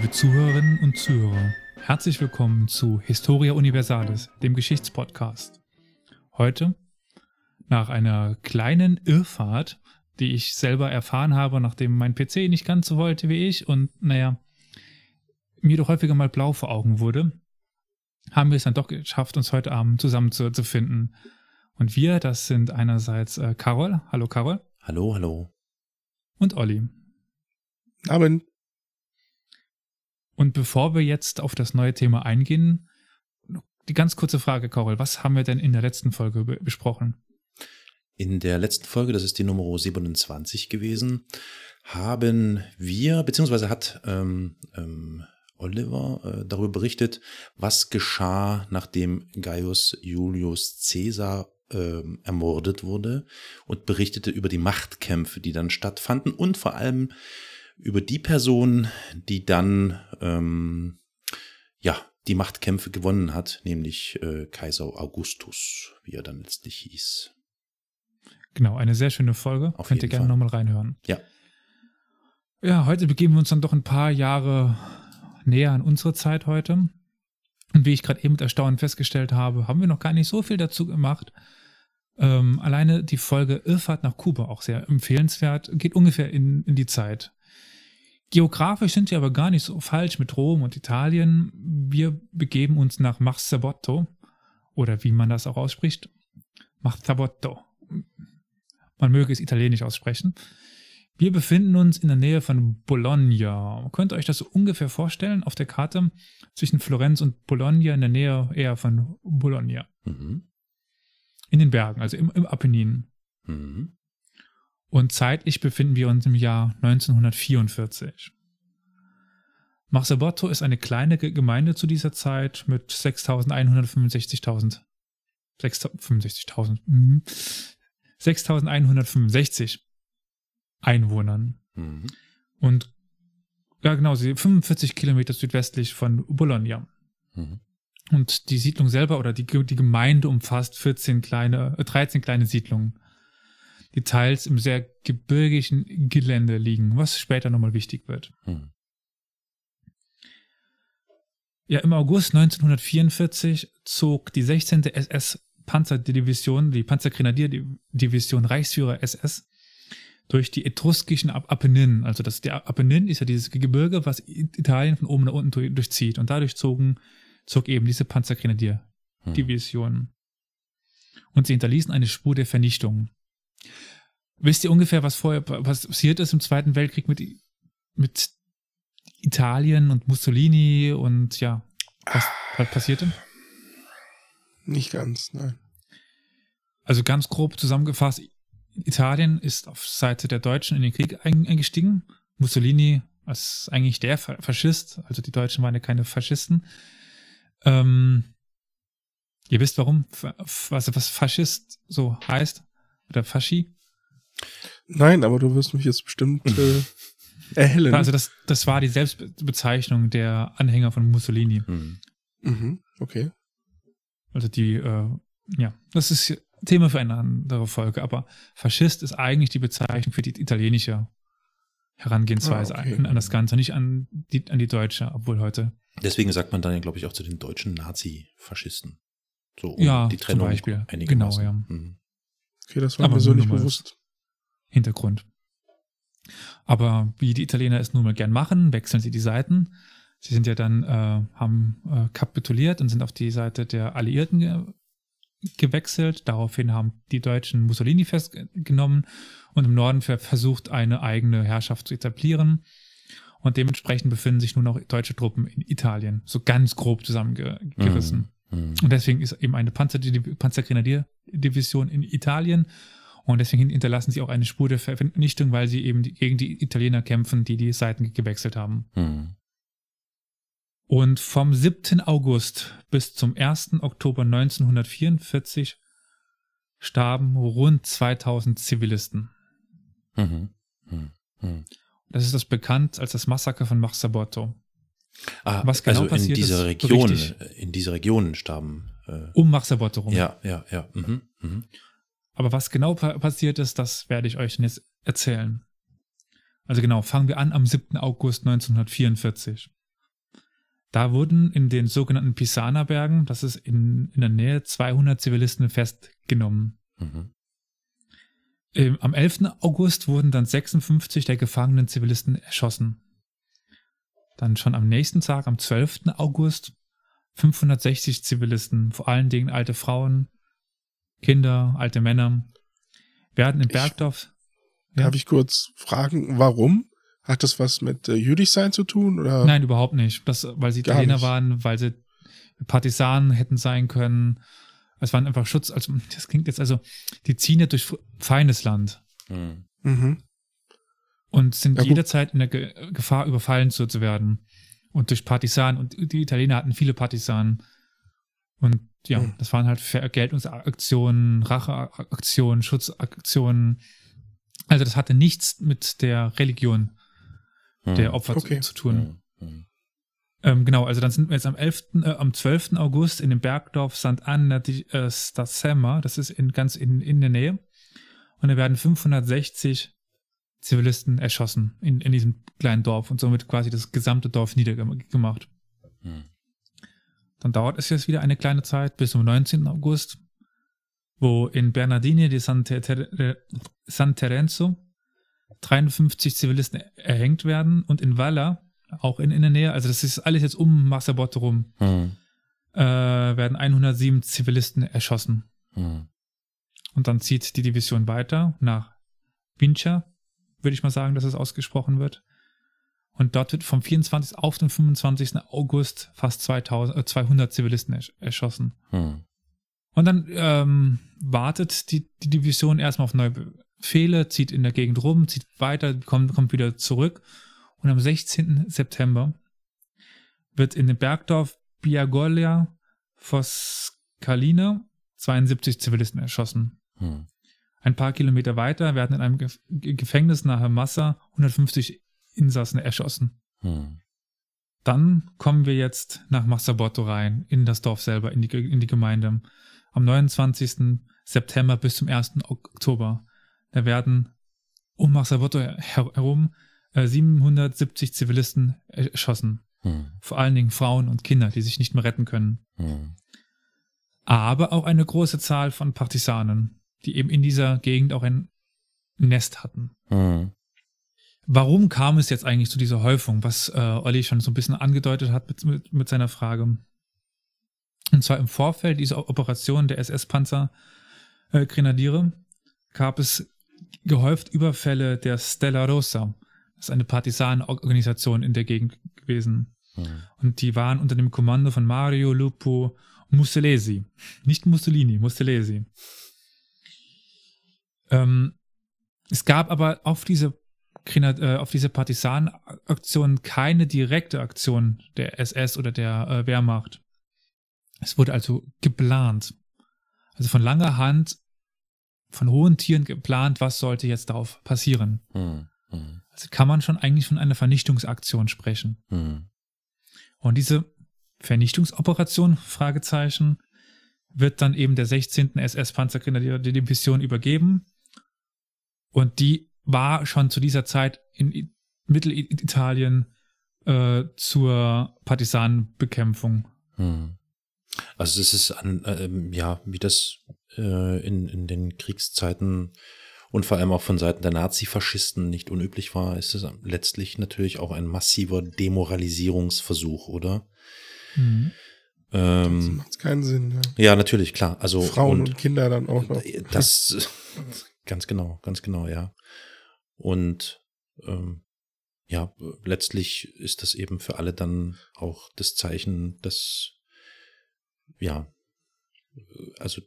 Liebe Zuhörerinnen und Zuhörer, herzlich willkommen zu Historia Universalis, dem Geschichtspodcast. Heute, nach einer kleinen Irrfahrt, die ich selber erfahren habe, nachdem mein PC nicht ganz so wollte wie ich und, naja, mir doch häufiger mal blau vor Augen wurde, haben wir es dann doch geschafft, uns heute Abend zusammenzufinden. Und wir, das sind einerseits äh, Carol. Hallo Carol. Hallo, hallo. Und Olli. Abend. Und bevor wir jetzt auf das neue Thema eingehen, die ganz kurze Frage, Carol, was haben wir denn in der letzten Folge be besprochen? In der letzten Folge, das ist die Nummer 27 gewesen, haben wir, beziehungsweise hat ähm, ähm, Oliver äh, darüber berichtet, was geschah, nachdem Gaius Julius Caesar äh, ermordet wurde und berichtete über die Machtkämpfe, die dann stattfanden und vor allem über die Person, die dann ähm, ja die Machtkämpfe gewonnen hat, nämlich äh, Kaiser Augustus, wie er dann letztlich hieß. Genau, eine sehr schöne Folge. Auf Könnt ihr gerne nochmal reinhören. Ja. Ja, heute begeben wir uns dann doch ein paar Jahre näher an unsere Zeit heute. Und wie ich gerade eben mit Erstaunen festgestellt habe, haben wir noch gar nicht so viel dazu gemacht. Ähm, alleine die Folge Irrfahrt nach Kuba auch sehr empfehlenswert, geht ungefähr in, in die Zeit. Geografisch sind wir aber gar nicht so falsch mit Rom und Italien. Wir begeben uns nach Marzabotto oder wie man das auch ausspricht. Marzabotto. Man möge es italienisch aussprechen. Wir befinden uns in der Nähe von Bologna. Könnt ihr euch das so ungefähr vorstellen auf der Karte zwischen Florenz und Bologna in der Nähe eher von Bologna. Mhm. In den Bergen, also im, im Apennin. Mhm. Und zeitlich befinden wir uns im Jahr 1944. Marzabotto ist eine kleine Ge- Gemeinde zu dieser Zeit mit 6.165.000 6.065.000 mhm. 6.165 Einwohnern. Mhm. Und ja, genau, sie 45 Kilometer südwestlich von Bologna. Mhm. Und die Siedlung selber oder die, die Gemeinde umfasst 14 kleine, äh, 13 kleine Siedlungen, die teils im sehr gebirgigen Gelände liegen, was später nochmal wichtig wird. Mhm. Ja, im August 1944 zog die 16. SS-Panzerdivision, die Panzergrenadierdivision Reichsführer SS, durch die etruskischen Ap- Apenninen. Also das, der Apennin ist ja dieses Gebirge, was Italien von oben nach unten durch- durchzieht. Und dadurch zogen, zog eben diese Panzergrenadierdivision. Mhm. Und sie hinterließen eine Spur der Vernichtung. Wisst ihr ungefähr, was vorher was passiert ist im Zweiten Weltkrieg mit, mit Italien und Mussolini und ja, was halt passierte? Nicht ganz, nein. Also ganz grob zusammengefasst, Italien ist auf Seite der Deutschen in den Krieg ein- eingestiegen. Mussolini als eigentlich der Fa- Faschist, also die Deutschen waren ja keine Faschisten. Ähm, ihr wisst warum, was, was Faschist so heißt? Oder Faschi? Nein, aber du wirst mich jetzt bestimmt äh, erhellen. Also das, das war die Selbstbezeichnung der Anhänger von Mussolini. Mhm. mhm, okay. Also die, äh, ja, das ist Thema für eine andere Folge, aber Faschist ist eigentlich die Bezeichnung für die italienische Herangehensweise Ah, okay. an, an das Ganze, nicht an die, an die deutsche, obwohl heute. Deswegen sagt man dann ja, glaube ich, auch zu den deutschen Nazi-Faschisten. So, um Ja, die zum Trennung Beispiel. einigermaßen. Genau, ja. Mhm. Okay, das war Aber mir so nicht bewusst. Hintergrund. Aber wie die Italiener es nun mal gern machen, wechseln sie die Seiten. Sie sind ja dann, äh, haben äh, kapituliert und sind auf die Seite der Alliierten ge gewechselt. Daraufhin haben die Deutschen Mussolini festgenommen und im Norden ver versucht, eine eigene Herrschaft zu etablieren. Und dementsprechend befinden sich nur noch deutsche Truppen in Italien. So ganz grob zusammengerissen. Mhm. Und deswegen ist eben eine Panzer Panzergrenadierdivision in Italien. Und deswegen hinterlassen sie auch eine Spur der Vernichtung, weil sie eben gegen die Italiener kämpfen, die die Seiten gewechselt haben. Mhm. Und vom 7. August bis zum 1. Oktober 1944 starben rund 2000 Zivilisten. Mhm. Mhm. Mhm. Das ist das bekannt als das Massaker von Marzabotto. Ah, Was genau also in passiert dieser ist, Region, berichte in dieser Region starben. Äh, Um Marzabotto rum. ja, ja, ja. Mhm. Mhm. Aber was genau pa passiert ist, das werde ich euch jetzt erzählen. Also genau, fangen wir an am 7. August 1944. Da wurden in den sogenannten Pisana-Bergen, das ist in, in der Nähe, 200 Zivilisten festgenommen. Mhm. Ähm, am 11. August wurden dann 56 der gefangenen Zivilisten erschossen. Dann schon am nächsten Tag, am 12. August, 560 Zivilisten, vor allen Dingen alte Frauen, Kinder, alte Männer, werden im Ich- Bergdorf. Ja. Darf ich kurz fragen, warum? Hat das was mit äh, Jüdischsein zu tun? Oder? Nein, überhaupt nicht. Das, weil sie Italiener waren, weil sie Partisanen hätten sein können. Es waren einfach Schutz. Also, das klingt jetzt also, die ziehen ja durch Feindesland Mhm. Mhm. Und sind Ja, jederzeit in der Ge Gefahr, überfallen zu, zu werden. Und durch Partisanen. Und die Italiener hatten viele Partisanen. Und ja, Mhm. das waren halt Vergeltungsaktionen, Racheaktionen, Schutzaktionen. Also das hatte nichts mit der Religion Mhm. der Opfer Okay. zu, zu tun. Mhm. Ähm, genau, also dann sind wir jetzt am 11., äh, am 12. August in dem Bergdorf St. Anna di äh, Stazzema, das ist in, ganz in, in der Nähe. Und da werden 560 Zivilisten erschossen in, in diesem kleinen Dorf und somit quasi das gesamte Dorf niedergemacht. Mhm. Dann dauert es jetzt wieder eine kleine Zeit bis zum 19. August, wo in Bernardini di San, Ter Ter San Terenzo 53 Zivilisten erhängt werden und in Valla, auch in, in der Nähe, also das ist alles jetzt um Massabotto rum, Mhm. äh, werden 107 Zivilisten erschossen. Mhm. Und dann zieht die Division weiter nach Vincha, würde ich mal sagen, dass es ausgesprochen wird. Und dort wird vom 24. auf den 25. August fast 2000, äh, 200 Zivilisten ersch erschossen. Mhm. Und dann ähm, wartet die, die Division erstmal auf neue Befehle, zieht in der Gegend rum, zieht weiter, kommt, kommt wieder zurück. Und am 16. September wird in dem Bergdorf Biagolia Foscalina 72 Zivilisten erschossen. Mhm. Ein paar Kilometer weiter werden in einem Gef Ge- Gefängnis nahe Massa 150 Insassen erschossen. Mhm. Dann kommen wir jetzt nach Massabotto rein, in das Dorf selber, in die, in die Gemeinde. Am 29. September bis zum 1. Oktober. Da werden um Massabotto her herum äh, 770 Zivilisten erschossen. Mhm. Vor allen Dingen Frauen und Kinder, die sich nicht mehr retten können. Mhm. Aber auch eine große Zahl von Partisanen, die eben in dieser Gegend auch ein Nest hatten. Mhm. Warum kam es jetzt eigentlich zu dieser Häufung, was äh, Olli schon so ein bisschen angedeutet hat mit, mit, mit seiner Frage? Und zwar im Vorfeld dieser Operation der SS-Panzer äh, Grenadiere gab es gehäuft Überfälle der Stella Rosa. Das ist eine Partisanenorganisation in der Gegend gewesen. Mhm. Und die waren unter dem Kommando von Mario Lupo Mussolesi. Nicht Mussolini, Mussolesi. Ähm, es gab aber auf diese, äh, auf diese Partisanenaktion keine direkte Aktion der SS oder der äh, Wehrmacht. Es wurde also geplant. Also von langer Hand, von hohen Tieren geplant, was sollte jetzt darauf passieren. Mhm. Also kann man schon eigentlich von einer Vernichtungsaktion sprechen. Mhm. Und diese Vernichtungsoperation, Fragezeichen, wird dann eben der 16. SS-Panzergrenadier-Division übergeben. Und die war schon zu dieser Zeit in Mittelitalien äh, zur Partisanenbekämpfung. Mhm. Also es ist an, ähm, ja, wie das äh, in, in den Kriegszeiten und vor allem auch von Seiten der Nazifaschisten nicht unüblich war, ist es letztlich natürlich auch ein massiver Demoralisierungsversuch, oder? Mhm. Das Ähm, macht keinen Sinn. Ja. ja, natürlich, klar. Also Frauen und, Kinder dann auch noch. Das ganz genau, ganz genau, ja. Und ähm, ja, letztlich ist das eben für alle dann auch das Zeichen, dass ja, also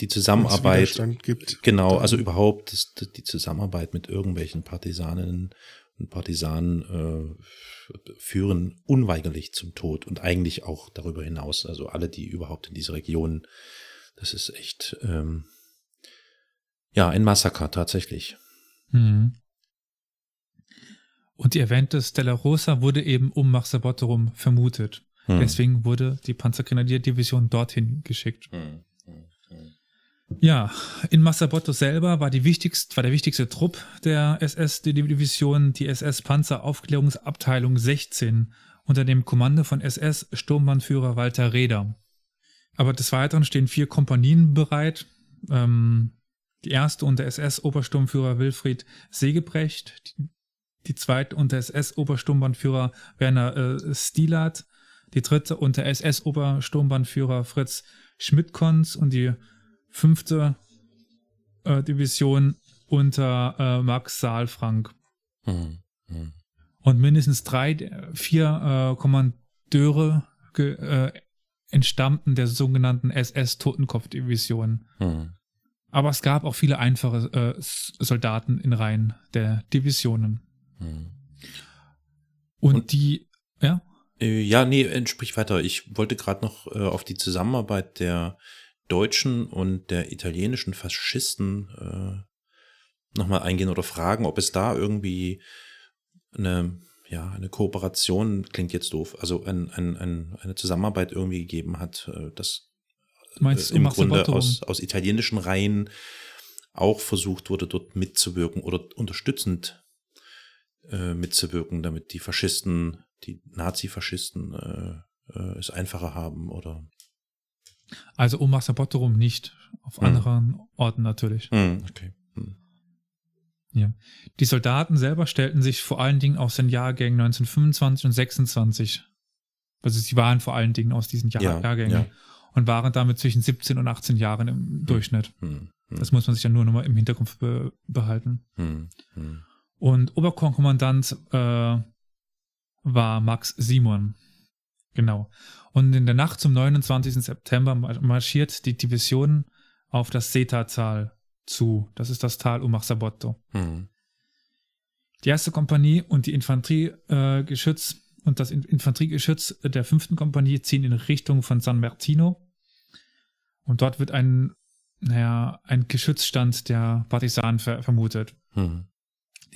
die Zusammenarbeit, gibt. genau, also überhaupt das, die Zusammenarbeit mit irgendwelchen Partisaninnen und Partisanen äh, führen unweigerlich zum Tod und eigentlich auch darüber hinaus. Also alle, die überhaupt in diese Region, das ist echt ähm, ja ein Massaker tatsächlich. Mhm. Und die erwähnte Stella Rosa wurde eben um Marsabotto rum vermutet. Hm. Deswegen wurde die Panzergrenadierdivision dorthin geschickt. Hm, hm, hm. Ja, in Massabotto selber war, die wichtigst, war der wichtigste Trupp der SS-Division die SS-Panzeraufklärungsabteilung 16 unter dem Kommando von SS-Sturmbannführer Walter Reder. Aber des Weiteren stehen vier Kompanien bereit. Ähm, die erste unter SS-Obersturmführer Wilfried Segebrecht, die, die zweite unter SS-Obersturmbannführer Werner äh, Stilat, die dritte unter SS-Obersturmbannführer Fritz Schmidtkons und die fünfte äh, Division unter äh, Max Saalfrank. Hm. Hm. Und mindestens drei, vier äh, Kommandeure äh, entstammten der sogenannten SS-Totenkopf-Division. Hm. Aber es gab auch viele einfache äh, Soldaten in Reihen der Divisionen. Hm. Und, Und- die, ja, Äh, Ja, nee, äh, sprich weiter. Ich wollte gerade noch äh, auf die Zusammenarbeit der deutschen und der italienischen Faschisten äh, nochmal eingehen oder fragen, ob es da irgendwie eine, ja, eine Kooperation, klingt jetzt doof, also ein, ein, ein, eine Zusammenarbeit irgendwie gegeben hat, äh, dass du meinst im Grunde aus, aus italienischen Reihen auch versucht wurde, dort mitzuwirken oder unterstützend äh, mitzuwirken, damit die Faschisten, die Nazi-Faschisten äh, äh, es einfacher haben oder Also um Max Sabotto rum nicht. Auf Hm. anderen Orten natürlich. Hm, okay. Hm. Ja. Die Soldaten selber stellten sich vor allen Dingen aus den Jahrgängen 1925 und 26. Also sie waren vor allen Dingen aus diesen Jahr Ja, Jahrgängen ja. Und waren damit zwischen 17 und 18 Jahren im Durchschnitt. Hm, hm, Das muss man sich ja nur noch mal im Hinterkopf be behalten. hm, hm. Und Oberkommandant äh, war Max Simon. Genau. Und in der Nacht zum 29. September mar- marschiert die Division auf das Seta-Tal zu. Das ist das Tal um Marsabotto. Hm. Die erste Kompanie und die Infanteriegeschütz äh, und das In- Infanteriegeschütz der fünften Kompanie ziehen in Richtung von San Martino. Und dort wird ein, naja, ein Geschützstand der Partisanen ver vermutet. Hm.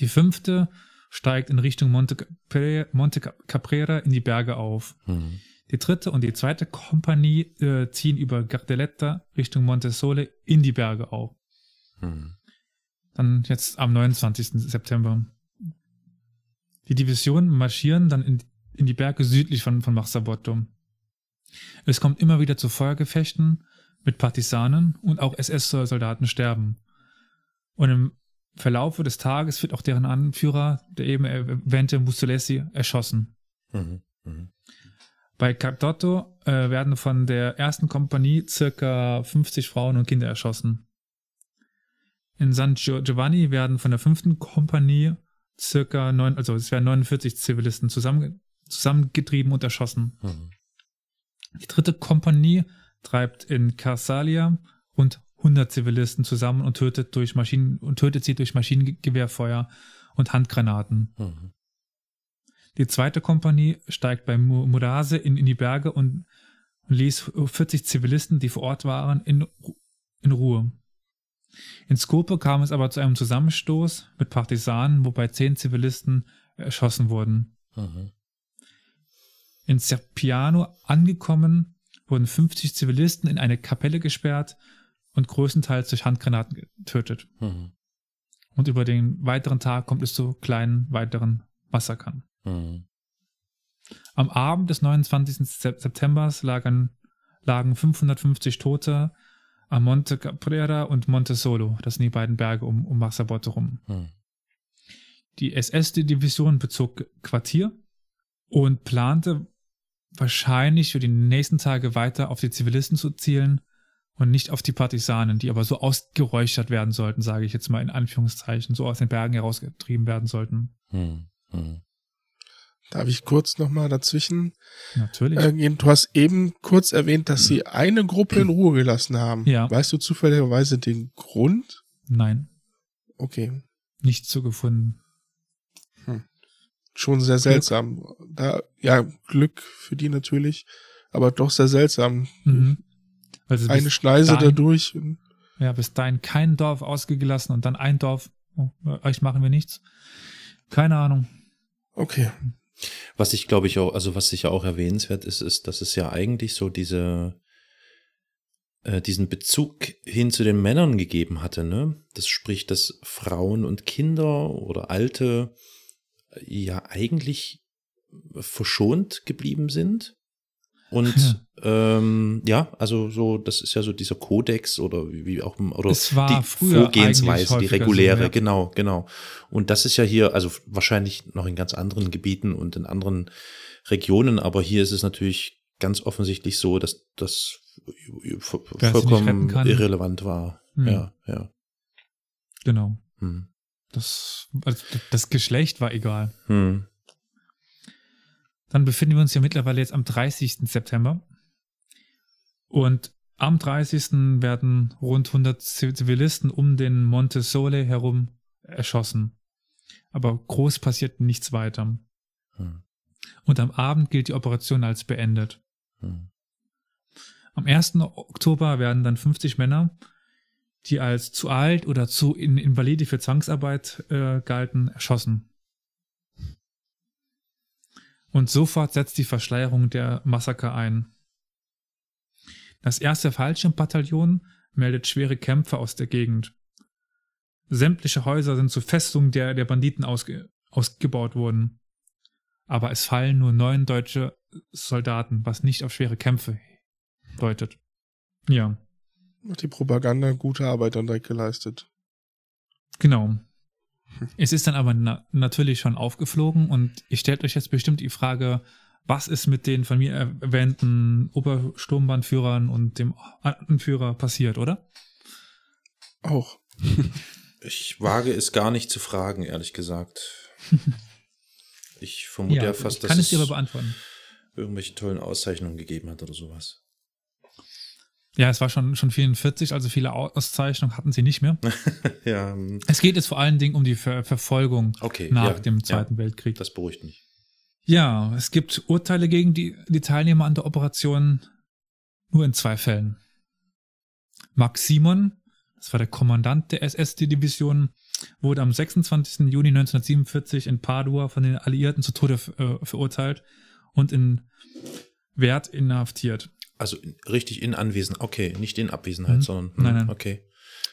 Die fünfte steigt in Richtung Monte, Capre- Monte Cap- Caprera in die Berge auf. Hm. Die dritte und die zweite Kompanie äh, ziehen über Gardeletta Richtung Monte Sole in die Berge auf. Hm. Dann jetzt am 29. September. Die Divisionen marschieren dann in, in die Berge südlich von, von Marsabotto. Es kommt immer wieder zu Feuergefechten mit Partisanen und auch SS-Soldaten sterben. Und im Verlaufe des Tages wird auch deren Anführer, der eben erwähnte Mussolesi, erschossen. Hm. Hm. Bei Capdotto äh, werden von der ersten Kompanie circa 50 Frauen und Kinder erschossen. In San Gio- Giovanni werden von der fünften Kompanie circa neun, also es werden 49 Zivilisten zusammen, zusammengetrieben und erschossen. Hm. Die dritte Kompanie treibt in Carsalia rund 100 Zivilisten zusammen und tötet durch Maschinen und tötet sie durch Maschinengewehrfeuer und Handgranaten. Hm. Die zweite Kompanie steigt bei Mu- Murase in, in die Berge und ließ 40 Zivilisten, die vor Ort waren, in, in Ruhe. In Skope kam es aber zu einem Zusammenstoß mit Partisanen, wobei 10 Zivilisten erschossen wurden. Hm. In Serpiano angekommen, wurden 50 Zivilisten in eine Kapelle gesperrt und größtenteils durch Handgranaten getötet. Hm. Und über den weiteren Tag kommt es zu kleinen weiteren Massakern. Hm. Am Abend des 29. Sep- Septembers lagen, lagen 550 Tote am Monte Caprera und Monte Solo. Das sind die beiden Berge um, um Marsabotto rum. Hm. Die SS-Division bezog Quartier und plante wahrscheinlich für die nächsten Tage weiter auf die Zivilisten zu zielen und nicht auf die Partisanen, die aber so ausgeräuchert werden sollten, sage ich jetzt mal in Anführungszeichen, so aus den Bergen herausgetrieben werden sollten. Hm. Hm. Darf ich kurz nochmal dazwischen Natürlich. äh? Du hast eben kurz erwähnt, dass sie eine Gruppe in Ruhe gelassen haben. Ja. Weißt du zufälligerweise den Grund? Nein, Okay. nicht so gefunden. Schon sehr seltsam. Da, ja, Glück für die natürlich, aber doch sehr seltsam. Mhm. Also Eine Schneise dahin- dadurch. Ja, bis dahin kein Dorf ausgelassen und dann ein Dorf, oh, euch machen wir nichts. Keine Ahnung. Okay. Was ich glaube ich auch, also was sicher auch erwähnenswert ist, ist, dass es ja eigentlich so diese, äh, diesen Bezug hin zu den Männern gegeben hatte. Ne? Das spricht, dass Frauen und Kinder oder Alte äh, ja eigentlich verschont geblieben sind. Und ja. Ähm, ja, also so, das ist ja so dieser Kodex oder wie, auch oder die Vorgehensweise, die reguläre, so, ja. genau, genau. Und das ist ja hier, also wahrscheinlich noch in ganz anderen Gebieten und in anderen Regionen, aber hier ist es natürlich ganz offensichtlich so, dass das vollkommen irrelevant war. Hm. Ja, ja. Genau. Hm. Das, also das Geschlecht war egal. Hm. Dann befinden wir uns ja mittlerweile jetzt am 30. September. Und am 30. werden rund 100 Zivilisten um den Monte Sole herum erschossen. Aber groß passiert nichts weiter. Hm. Und am Abend gilt die Operation als beendet. Hm. Am 1. Oktober werden dann 50 Männer, die als zu alt oder zu invalide für Zwangsarbeit äh, galten, erschossen. Und sofort setzt die Verschleierung der Massaker ein. Das erste Fallschirmbataillon meldet schwere Kämpfe aus der Gegend. Sämtliche Häuser sind zu Festungen der, der Banditen ausge, ausgebaut worden. Aber es fallen nur neun deutsche Soldaten, was nicht auf schwere Kämpfe deutet. Ja. Hat die Propaganda gute Arbeit dann direkt geleistet. Genau. Es ist dann aber na natürlich schon aufgeflogen und ihr stellt euch jetzt bestimmt die Frage, was ist mit den von mir erwähnten Obersturmbannführern und dem Anführer passiert, oder? Auch. ich wage es gar nicht zu fragen, ehrlich gesagt. Ich vermute ja, ja fast, dass es, es irgendwelche tollen Auszeichnungen gegeben hat oder sowas. Ja, es war schon, schon 44, also viele Auszeichnungen hatten sie nicht mehr. ja. Ähm, es geht jetzt vor allen Dingen um die Ver Verfolgung okay, nach ja, dem Zweiten ja, Weltkrieg. Das beruhigt mich. Ja, es gibt Urteile gegen die, die Teilnehmer an der Operation nur in zwei Fällen. Max Simon, das war der Kommandant der SS-Division, wurde am 26. Juni 1947 in Padua von den Alliierten zu Tode äh, verurteilt und in Wert inhaftiert. Also richtig in Anwesenheit, okay, nicht in Abwesenheit, mhm. sondern nein, nein. okay.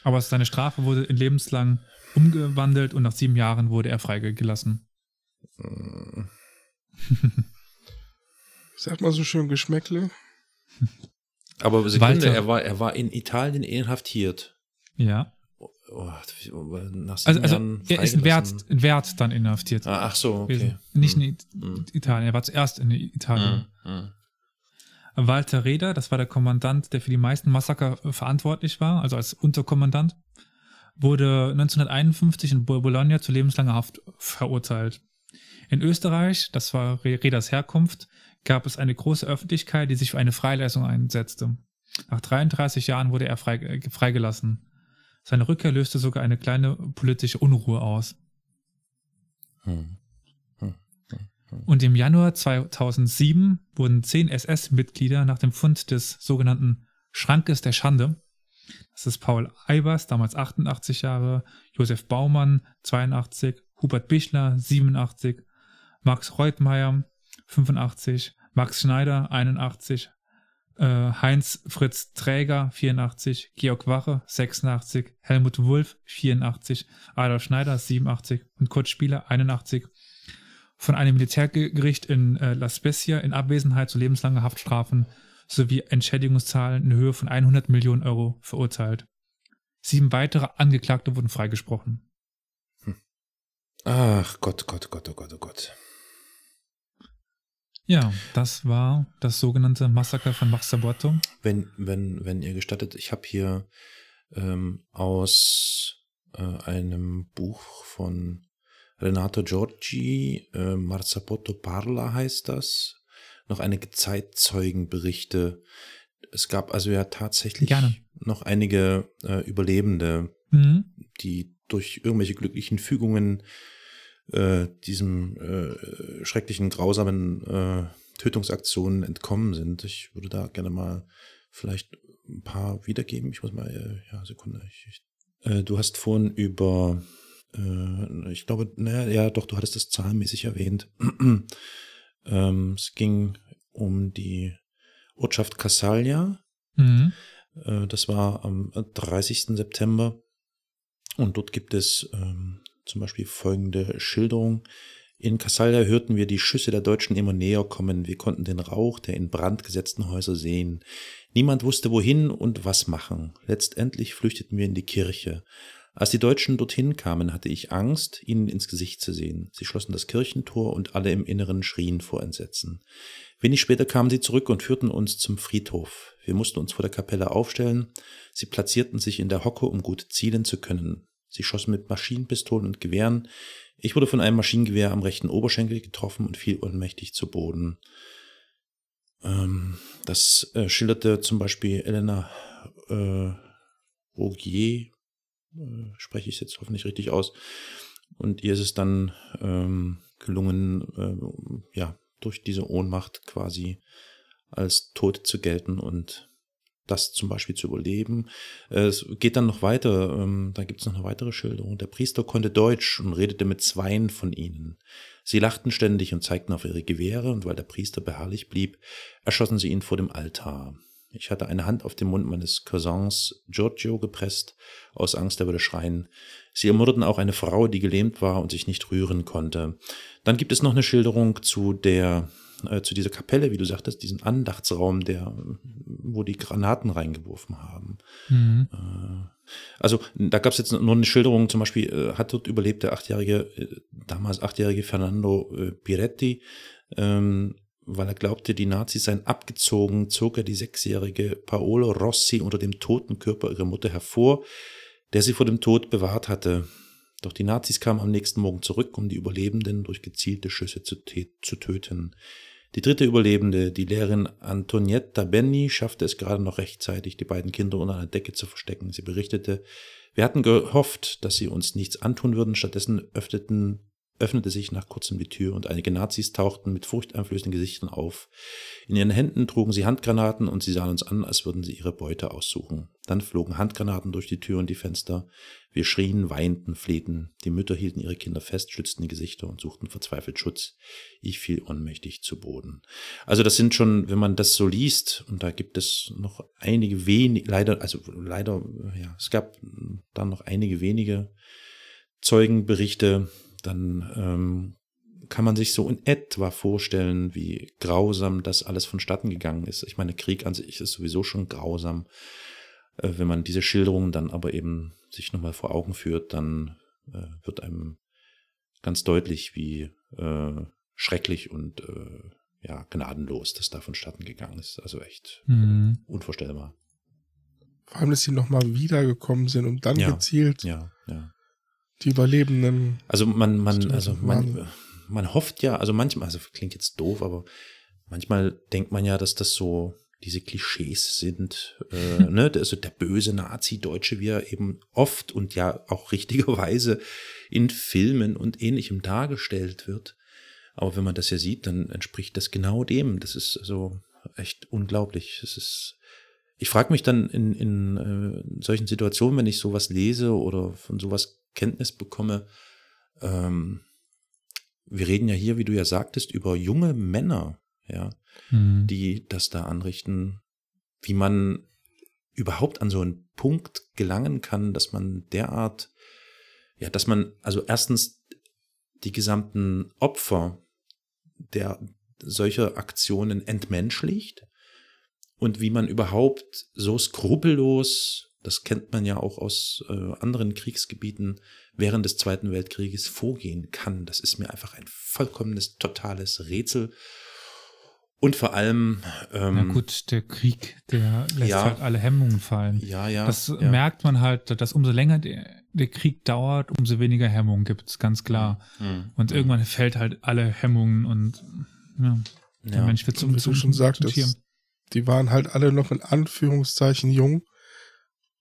Aber seine Strafe wurde in lebenslang umgewandelt und nach sieben Jahren wurde er freigelassen. Mhm. Sag mal so schön Geschmäckle. Aber Sekunde, er war, er war in Italien inhaftiert. Ja. Oh, nach also, also er ist in Wert, in Wert dann inhaftiert. Ah, ach so, okay. Nicht in hm. Italien, er war zuerst in Italien. Hm. Walter Reder, das war der Kommandant, der für die meisten Massaker äh, verantwortlich war, also als Unterkommandant, wurde 1951 in Bologna zu lebenslanger Haft verurteilt. In Österreich, das war Reders Herkunft, gab es eine große Öffentlichkeit, die sich für eine Freilassung einsetzte. Nach 33 Jahren wurde er äh, freigelassen. Seine Rückkehr löste sogar eine kleine politische Unruhe aus. Hm. Und im Januar 2007 wurden zehn SS-Mitglieder nach dem Fund des sogenannten Schrankes der Schande, das ist Paul Eibers, damals 88 Jahre, Josef Baumann, 82, Hubert Bichler, 87, Max Reutmeier, 85, Max Schneider, 81, äh, Heinz Fritz Träger, 84, Georg Wache, 86, Helmut Wulff, 84, Adolf Schneider, 87 und Kurt Spieler, 81 von einem Militärgericht in äh, La Spezia in Abwesenheit zu lebenslanger Haftstrafen sowie Entschädigungszahlen in Höhe von 100 Millionen Euro verurteilt. Sieben weitere Angeklagte wurden freigesprochen. Hm. Ach Gott, Gott, Gott, oh Gott, oh Gott. Ja, das war das sogenannte Massaker von Marsaborto. Wenn, wenn, wenn ihr gestattet, ich habe hier ähm, aus äh, einem Buch von Renato Giorgi, äh, Marzapotto Parla heißt das, noch einige Zeitzeugenberichte. Es gab also ja tatsächlich Gerne. noch einige äh, Überlebende, mhm. die durch irgendwelche glücklichen Fügungen äh, diesem äh, schrecklichen, grausamen äh, Tötungsaktionen entkommen sind. Ich würde da gerne mal vielleicht ein paar wiedergeben. Ich muss mal, äh, ja, Sekunde. Ich, ich, äh, du hast vorhin über äh, ich glaube, naja, ja, doch, du hattest das zahlenmäßig erwähnt. ähm, es ging um die Ortschaft Cassalia. Mhm. Äh, das war am 30. September. Und dort gibt es ähm, zum Beispiel folgende Schilderung. In Cassalia hörten wir die Schüsse der Deutschen immer näher kommen. Wir konnten den Rauch der in Brand gesetzten Häuser sehen. Niemand wusste wohin und was machen. Letztendlich flüchteten wir in die Kirche. Als die Deutschen dorthin kamen, hatte ich Angst, ihnen ins Gesicht zu sehen. Sie schlossen das Kirchentor und alle im Inneren schrien vor Entsetzen. Wenig später kamen sie zurück und führten uns zum Friedhof. Wir mussten uns vor der Kapelle aufstellen. Sie platzierten sich in der Hocke, um gut zielen zu können. Sie schossen mit Maschinenpistolen und Gewehren. Ich wurde von einem Maschinengewehr am rechten Oberschenkel getroffen und fiel ohnmächtig zu Boden. Ähm, das äh, schilderte zum Beispiel Elena äh, Rogier, äh, spreche ich jetzt hoffentlich richtig aus. Und ihr ist es dann ähm, gelungen, äh, ja, durch diese Ohnmacht quasi als tot zu gelten und das zum Beispiel zu überleben. Es geht dann noch weiter, ähm, da gibt es noch eine weitere Schilderung. Der Priester konnte Deutsch und redete mit zweien von ihnen. Sie lachten ständig und zeigten auf ihre Gewehre, und weil der Priester beharrlich blieb, erschossen sie ihn vor dem Altar. Ich hatte eine Hand auf den Mund meines Cousins Giorgio gepresst, aus Angst, er würde schreien. Sie ermordeten auch eine Frau, die gelähmt war und sich nicht rühren konnte. Dann gibt es noch eine Schilderung zu der äh, zu dieser Kapelle, wie du sagtest, diesen Andachtsraum, der, wo die Granaten reingeworfen haben. Mhm. Äh, also da gab es jetzt nur eine Schilderung, zum Beispiel äh, hat dort überlebt der achtjährige, äh, damals achtjährige Fernando äh, Piretti, ähm, weil er glaubte, die Nazis seien abgezogen, zog er die sechsjährige Paolo Rossi unter dem toten Körper ihrer Mutter hervor, der sie vor dem Tod bewahrt hatte. Doch die Nazis kamen am nächsten Morgen zurück, um die Überlebenden durch gezielte Schüsse zu, zu töten. Die dritte Überlebende, die Lehrerin Antonietta Benni, schaffte es gerade noch rechtzeitig, die beiden Kinder unter einer Decke zu verstecken. Sie berichtete, wir hatten gehofft, dass sie uns nichts antun würden, stattdessen öffneten öffnete sich nach kurzem die Tür und einige Nazis tauchten mit furchteinflößenden Gesichtern auf. In ihren Händen trugen sie Handgranaten und sie sahen uns an, als würden sie ihre Beute aussuchen. Dann flogen Handgranaten durch die Tür und die Fenster. Wir schrien, weinten, flehten. Die Mütter hielten ihre Kinder fest, schützten die Gesichter und suchten verzweifelt Schutz. Ich fiel ohnmächtig zu Boden. Also das sind schon, wenn man das so liest, und da gibt es noch einige wenige, leider, also leider, ja, es gab dann noch einige wenige Zeugenberichte, dann ähm, kann man sich so in etwa vorstellen, wie grausam das alles vonstatten gegangen ist. Ich meine, Krieg an sich ist sowieso schon grausam. Äh, wenn man diese Schilderungen dann aber eben sich nochmal vor Augen führt, dann äh, wird einem ganz deutlich, wie äh, schrecklich und äh, ja, gnadenlos das da vonstatten gegangen ist. Also echt mhm. unvorstellbar. Vor allem, dass sie nochmal wiedergekommen sind und dann ja, gezielt ja, ja die Überlebenden. Also man, man, also man, man hofft ja, also manchmal, also klingt jetzt doof, aber manchmal denkt man ja, dass das so diese Klischees sind, äh, ne, also der böse Nazi-Deutsche, wie er eben oft und ja auch richtigerweise in Filmen und ähnlichem dargestellt wird. Aber wenn man das ja sieht, dann entspricht das genau dem. Das ist so echt unglaublich. Es ist, ich frage mich dann in, in äh, solchen Situationen, wenn ich sowas lese oder von sowas Kenntnis bekomme, ähm, wir reden ja hier, wie du ja sagtest, über junge Männer, ja, mhm. die das da anrichten, wie man überhaupt an so einen Punkt gelangen kann, dass man derart, ja, dass man also erstens die gesamten Opfer der solcher Aktionen entmenschlicht und wie man überhaupt so skrupellos das kennt man ja auch aus äh, anderen Kriegsgebieten, während des Zweiten Weltkrieges vorgehen kann. Das ist mir einfach ein vollkommenes, totales Rätsel. Und vor allem. Ähm, Na gut, der Krieg, der lässt ja, halt alle Hemmungen fallen. Ja, ja. Das ja. merkt man halt, dass umso länger der, der Krieg dauert, umso weniger Hemmungen gibt es, ganz klar. Mhm. Und mhm. irgendwann fällt halt alle Hemmungen und ja, der ja. Mensch wird zum, zum, schon sagtest, zum Die waren halt alle noch in Anführungszeichen jung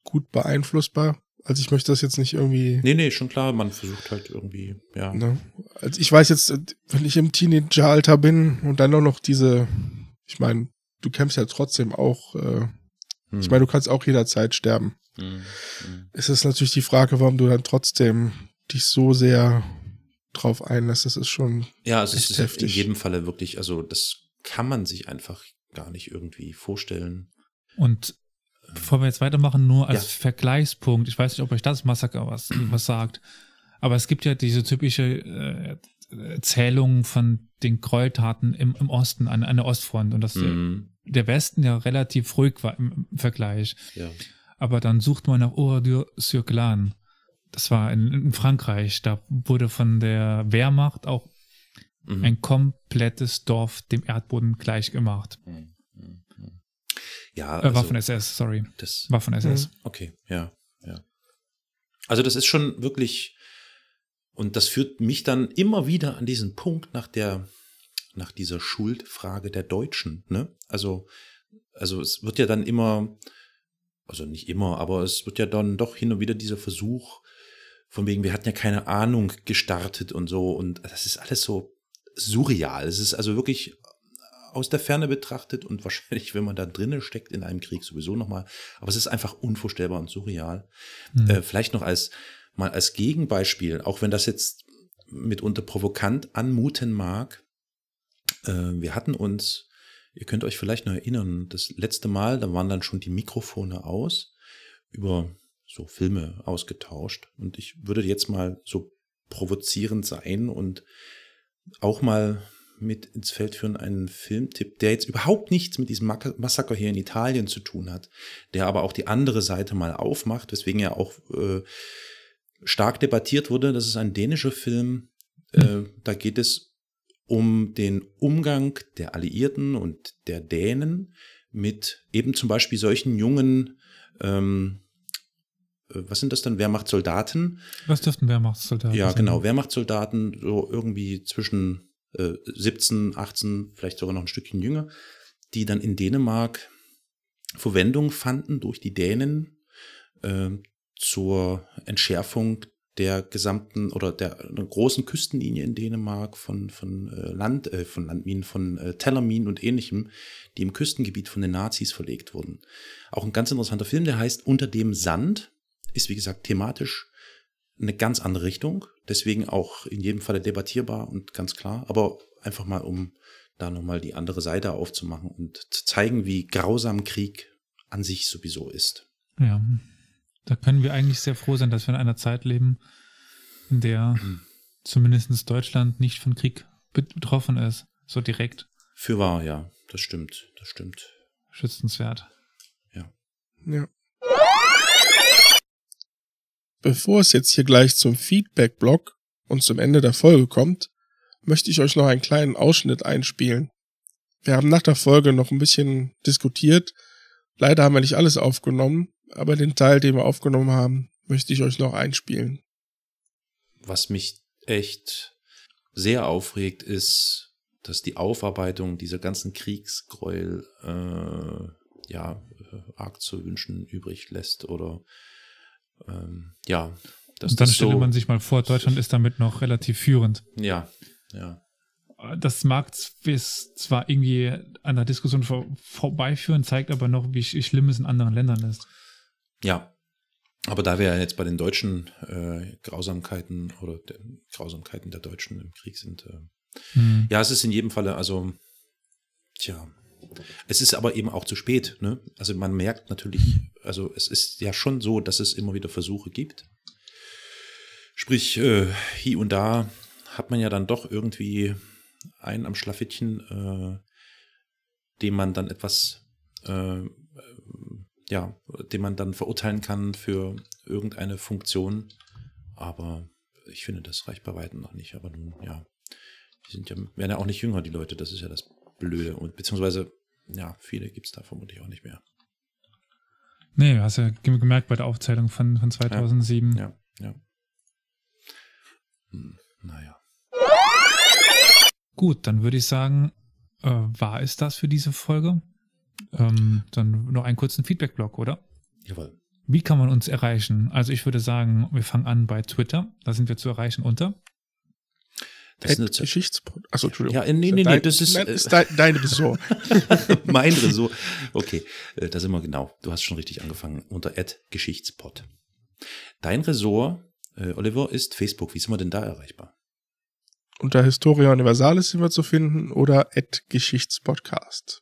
gut beeinflussbar. Also ich möchte das jetzt nicht irgendwie. Nee, nee, schon klar, man versucht halt irgendwie, ja. Ne? Also ich weiß jetzt, wenn ich im Teenageralter bin und dann auch noch diese, ich meine, du kämpfst ja trotzdem auch, äh, hm. ich meine, du kannst auch jederzeit sterben. Hm. Hm. Es ist natürlich die Frage, warum du dann trotzdem dich so sehr drauf einlässt. Das ist schon. Ja, also es ist heftig. in jedem Falle wirklich, also das kann man sich einfach gar nicht irgendwie vorstellen. Und Bevor wir jetzt weitermachen, nur als Ja. Vergleichspunkt. Ich weiß nicht, ob euch das Massaker was, was sagt. Aber es gibt ja diese typische äh, Erzählung von den Gräueltaten im, im Osten, an, an der Ostfront. Und dass Mhm. der, der Westen ja relativ ruhig war im, im Vergleich. Ja. Aber dann sucht man nach Oradour-sur-Glane. Das war in, in Frankreich. Da wurde von der Wehrmacht auch Mhm. ein komplettes Dorf dem Erdboden gleich gemacht. Mhm. Mhm. Ja, Äh, war also von SS, sorry. das, War von SS. Okay, ja, ja. Also das ist schon wirklich, und das führt mich dann immer wieder an diesen Punkt nach der, nach dieser Schuldfrage der Deutschen, ne? Also, also es wird ja dann immer, also nicht immer, aber es wird ja dann doch hin und wieder dieser Versuch, von wegen, wir hatten ja keine Ahnung gestartet und so, und das ist alles so surreal. Es ist also wirklich aus der Ferne betrachtet und wahrscheinlich, wenn man da drinnen steckt in einem Krieg sowieso nochmal, aber es ist einfach unvorstellbar und surreal. Hm. Äh, vielleicht noch als mal als Gegenbeispiel, auch wenn das jetzt mitunter provokant anmuten mag. Äh, wir hatten uns, ihr könnt euch vielleicht noch erinnern, das letzte Mal, da waren dann schon die Mikrofone aus, über so Filme ausgetauscht. Und ich würde jetzt mal so provozierend sein und auch mal mit ins Feld führen einen Filmtipp, der jetzt überhaupt nichts mit diesem Massaker hier in Italien zu tun hat, der aber auch die andere Seite mal aufmacht, weswegen er auch äh, stark debattiert wurde. Das ist ein dänischer Film. Äh, da geht es um den Umgang der Alliierten und der Dänen mit eben zum Beispiel solchen jungen, ähm, äh, was sind das dann, Wehrmachtssoldaten, Was dürften Wehrmachtssoldaten ja, genau. Wehrmachtssoldaten, so irgendwie zwischen äh, 17, 18, vielleicht sogar noch ein Stückchen jünger, die dann in Dänemark Verwendung fanden durch die Dänen äh, zur Entschärfung der gesamten oder der großen Küstenlinie in Dänemark von, von äh, Land, äh, von Landminen, von äh, Tellerminen und ähnlichem, die im Küstengebiet von den Nazis verlegt wurden. Auch ein ganz interessanter Film, der heißt Unter dem Sand, ist wie gesagt thematisch eine ganz andere Richtung, deswegen auch in jedem Falle debattierbar und ganz klar, aber einfach mal, um da nochmal die andere Seite aufzumachen und zu zeigen, wie grausam Krieg an sich sowieso ist. Ja. Da können wir eigentlich sehr froh sein, dass wir in einer Zeit leben, in der zumindest Deutschland nicht von Krieg betroffen ist. So direkt Für wahr, ja, das stimmt, das stimmt. schützenswert. Ja. Bevor es jetzt hier gleich zum Feedback-Blog und zum Ende der Folge kommt, möchte ich euch noch einen kleinen Ausschnitt einspielen. Wir haben nach der Folge noch ein bisschen diskutiert. Leider haben wir nicht alles aufgenommen, aber den Teil, den wir aufgenommen haben, möchte ich euch noch einspielen. Was mich echt sehr aufregt, ist, dass die Aufarbeitung dieser ganzen Kriegsgräuel äh, ja äh, arg zu wünschen übrig lässt oder ähm, ja, dass Und dann das stelle so, man sich mal vor, Deutschland ist damit noch relativ führend. ja, ja, Das mag es zwar irgendwie an der Diskussion vor, vorbeiführen, zeigt aber noch, wie sch- schlimm es in anderen Ländern ist. ja. Aber da wir ja jetzt bei den deutschen äh, Grausamkeiten oder den Grausamkeiten der Deutschen im Krieg sind, äh, Hm. Ja, es ist in jedem Falle, also, tja, es ist aber eben auch zu spät. Ne? Also man merkt natürlich, also es ist ja schon so, dass es immer wieder Versuche gibt. Sprich, äh, hier und da hat man ja dann doch irgendwie einen am Schlafittchen, äh, dem man dann etwas, äh, äh, ja, den man dann verurteilen kann für irgendeine Funktion. Aber ich finde, das reicht bei weitem noch nicht. Aber nun, ja, die sind ja, werden ja auch nicht jünger, die Leute, das ist ja das Blöde. Und beziehungsweise, ja, viele gibt es da vermutlich auch nicht mehr. Nee, hast ja gem- gemerkt bei der Aufzählung von, von 2007. Ja, ja. Hm, naja. Gut, dann würde ich sagen, äh, war es das für diese Folge? Ähm, dann noch einen kurzen Feedback-Blog, oder? Jawohl. Wie kann man uns erreichen? Also ich würde sagen, wir fangen an bei Twitter. Da sind wir zu erreichen unter. Das ist Ed Geschichtspod. Achso, Entschuldigung. Ja, nee, nee, nee, Dein- das ist, Nein, äh, ist dein, dein Ressort. mein Resort. Okay, äh, da sind wir genau. Du hast schon richtig angefangen. Unter Geschichtspot. Dein Ressort, äh, Oliver, ist Facebook. Wie sind wir denn da erreichbar? Unter Historia Universalis sind wir zu finden oder Geschichtspodcast.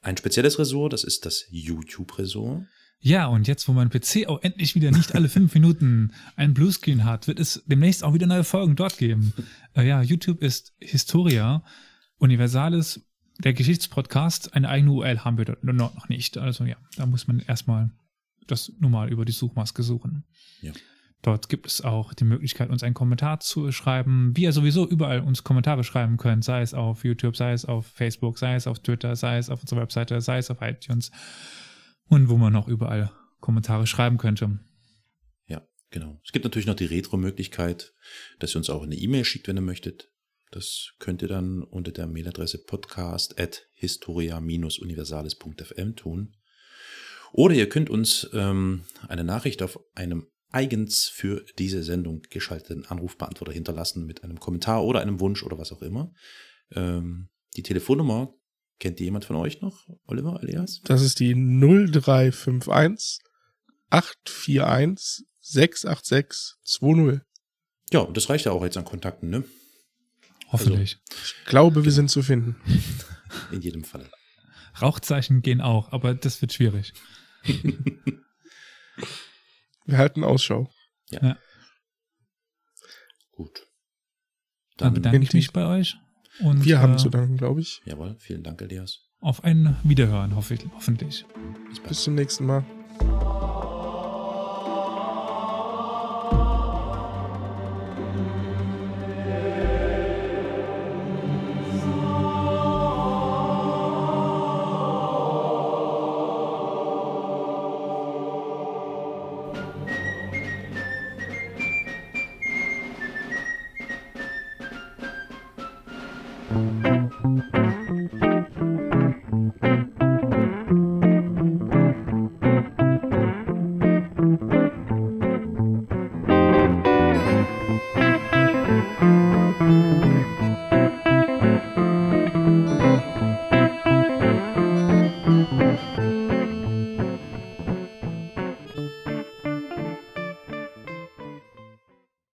ein spezielles Ressort, das ist das YouTube-Ressort. Ja, und jetzt, wo mein PC auch endlich wieder nicht alle fünf Minuten einen Bluescreen hat, wird es demnächst auch wieder neue Folgen dort geben. Äh, ja, YouTube ist Historia, Universales, der Geschichtspodcast. Eine eigene URL haben wir dort noch nicht. Also ja, da muss man erstmal das normal über die Suchmaske suchen. Ja. Dort gibt es auch die Möglichkeit, uns einen Kommentar zu schreiben, wie ihr sowieso überall uns Kommentare schreiben könnt, sei es auf YouTube, sei es auf Facebook, sei es auf Twitter, sei es auf unserer Webseite, sei es auf iTunes und wo man noch überall Kommentare schreiben könnte. Ja, genau. Es gibt natürlich noch die Retro-Möglichkeit, dass ihr uns auch eine E-Mail schickt, wenn ihr möchtet. Das könnt ihr dann unter der Mailadresse podcast at historia-universales.fm tun. Oder ihr könnt uns ähm, eine Nachricht auf einem eigens für diese Sendung geschalteten Anrufbeantworter hinterlassen mit einem Kommentar oder einem Wunsch oder was auch immer. Ähm, die Telefonnummer Kennt die jemand von euch noch, Oliver, alias? Das ist die 0351 841 686 20. Ja, das reicht ja auch jetzt an Kontakten, ne? Hoffentlich. Also, ich glaube, wir sind zu finden. In jedem Fall. Rauchzeichen gehen auch, aber das wird schwierig. wir halten Ausschau. Ja. ja. Gut. Dann, Dann bedanke ich mich bei euch. Und, Wir haben äh, zu danken, glaube ich. Jawohl, vielen Dank, Elias. Auf ein Wiederhören, hoffe ich, hoffentlich. Bis, Bis zum nächsten Mal.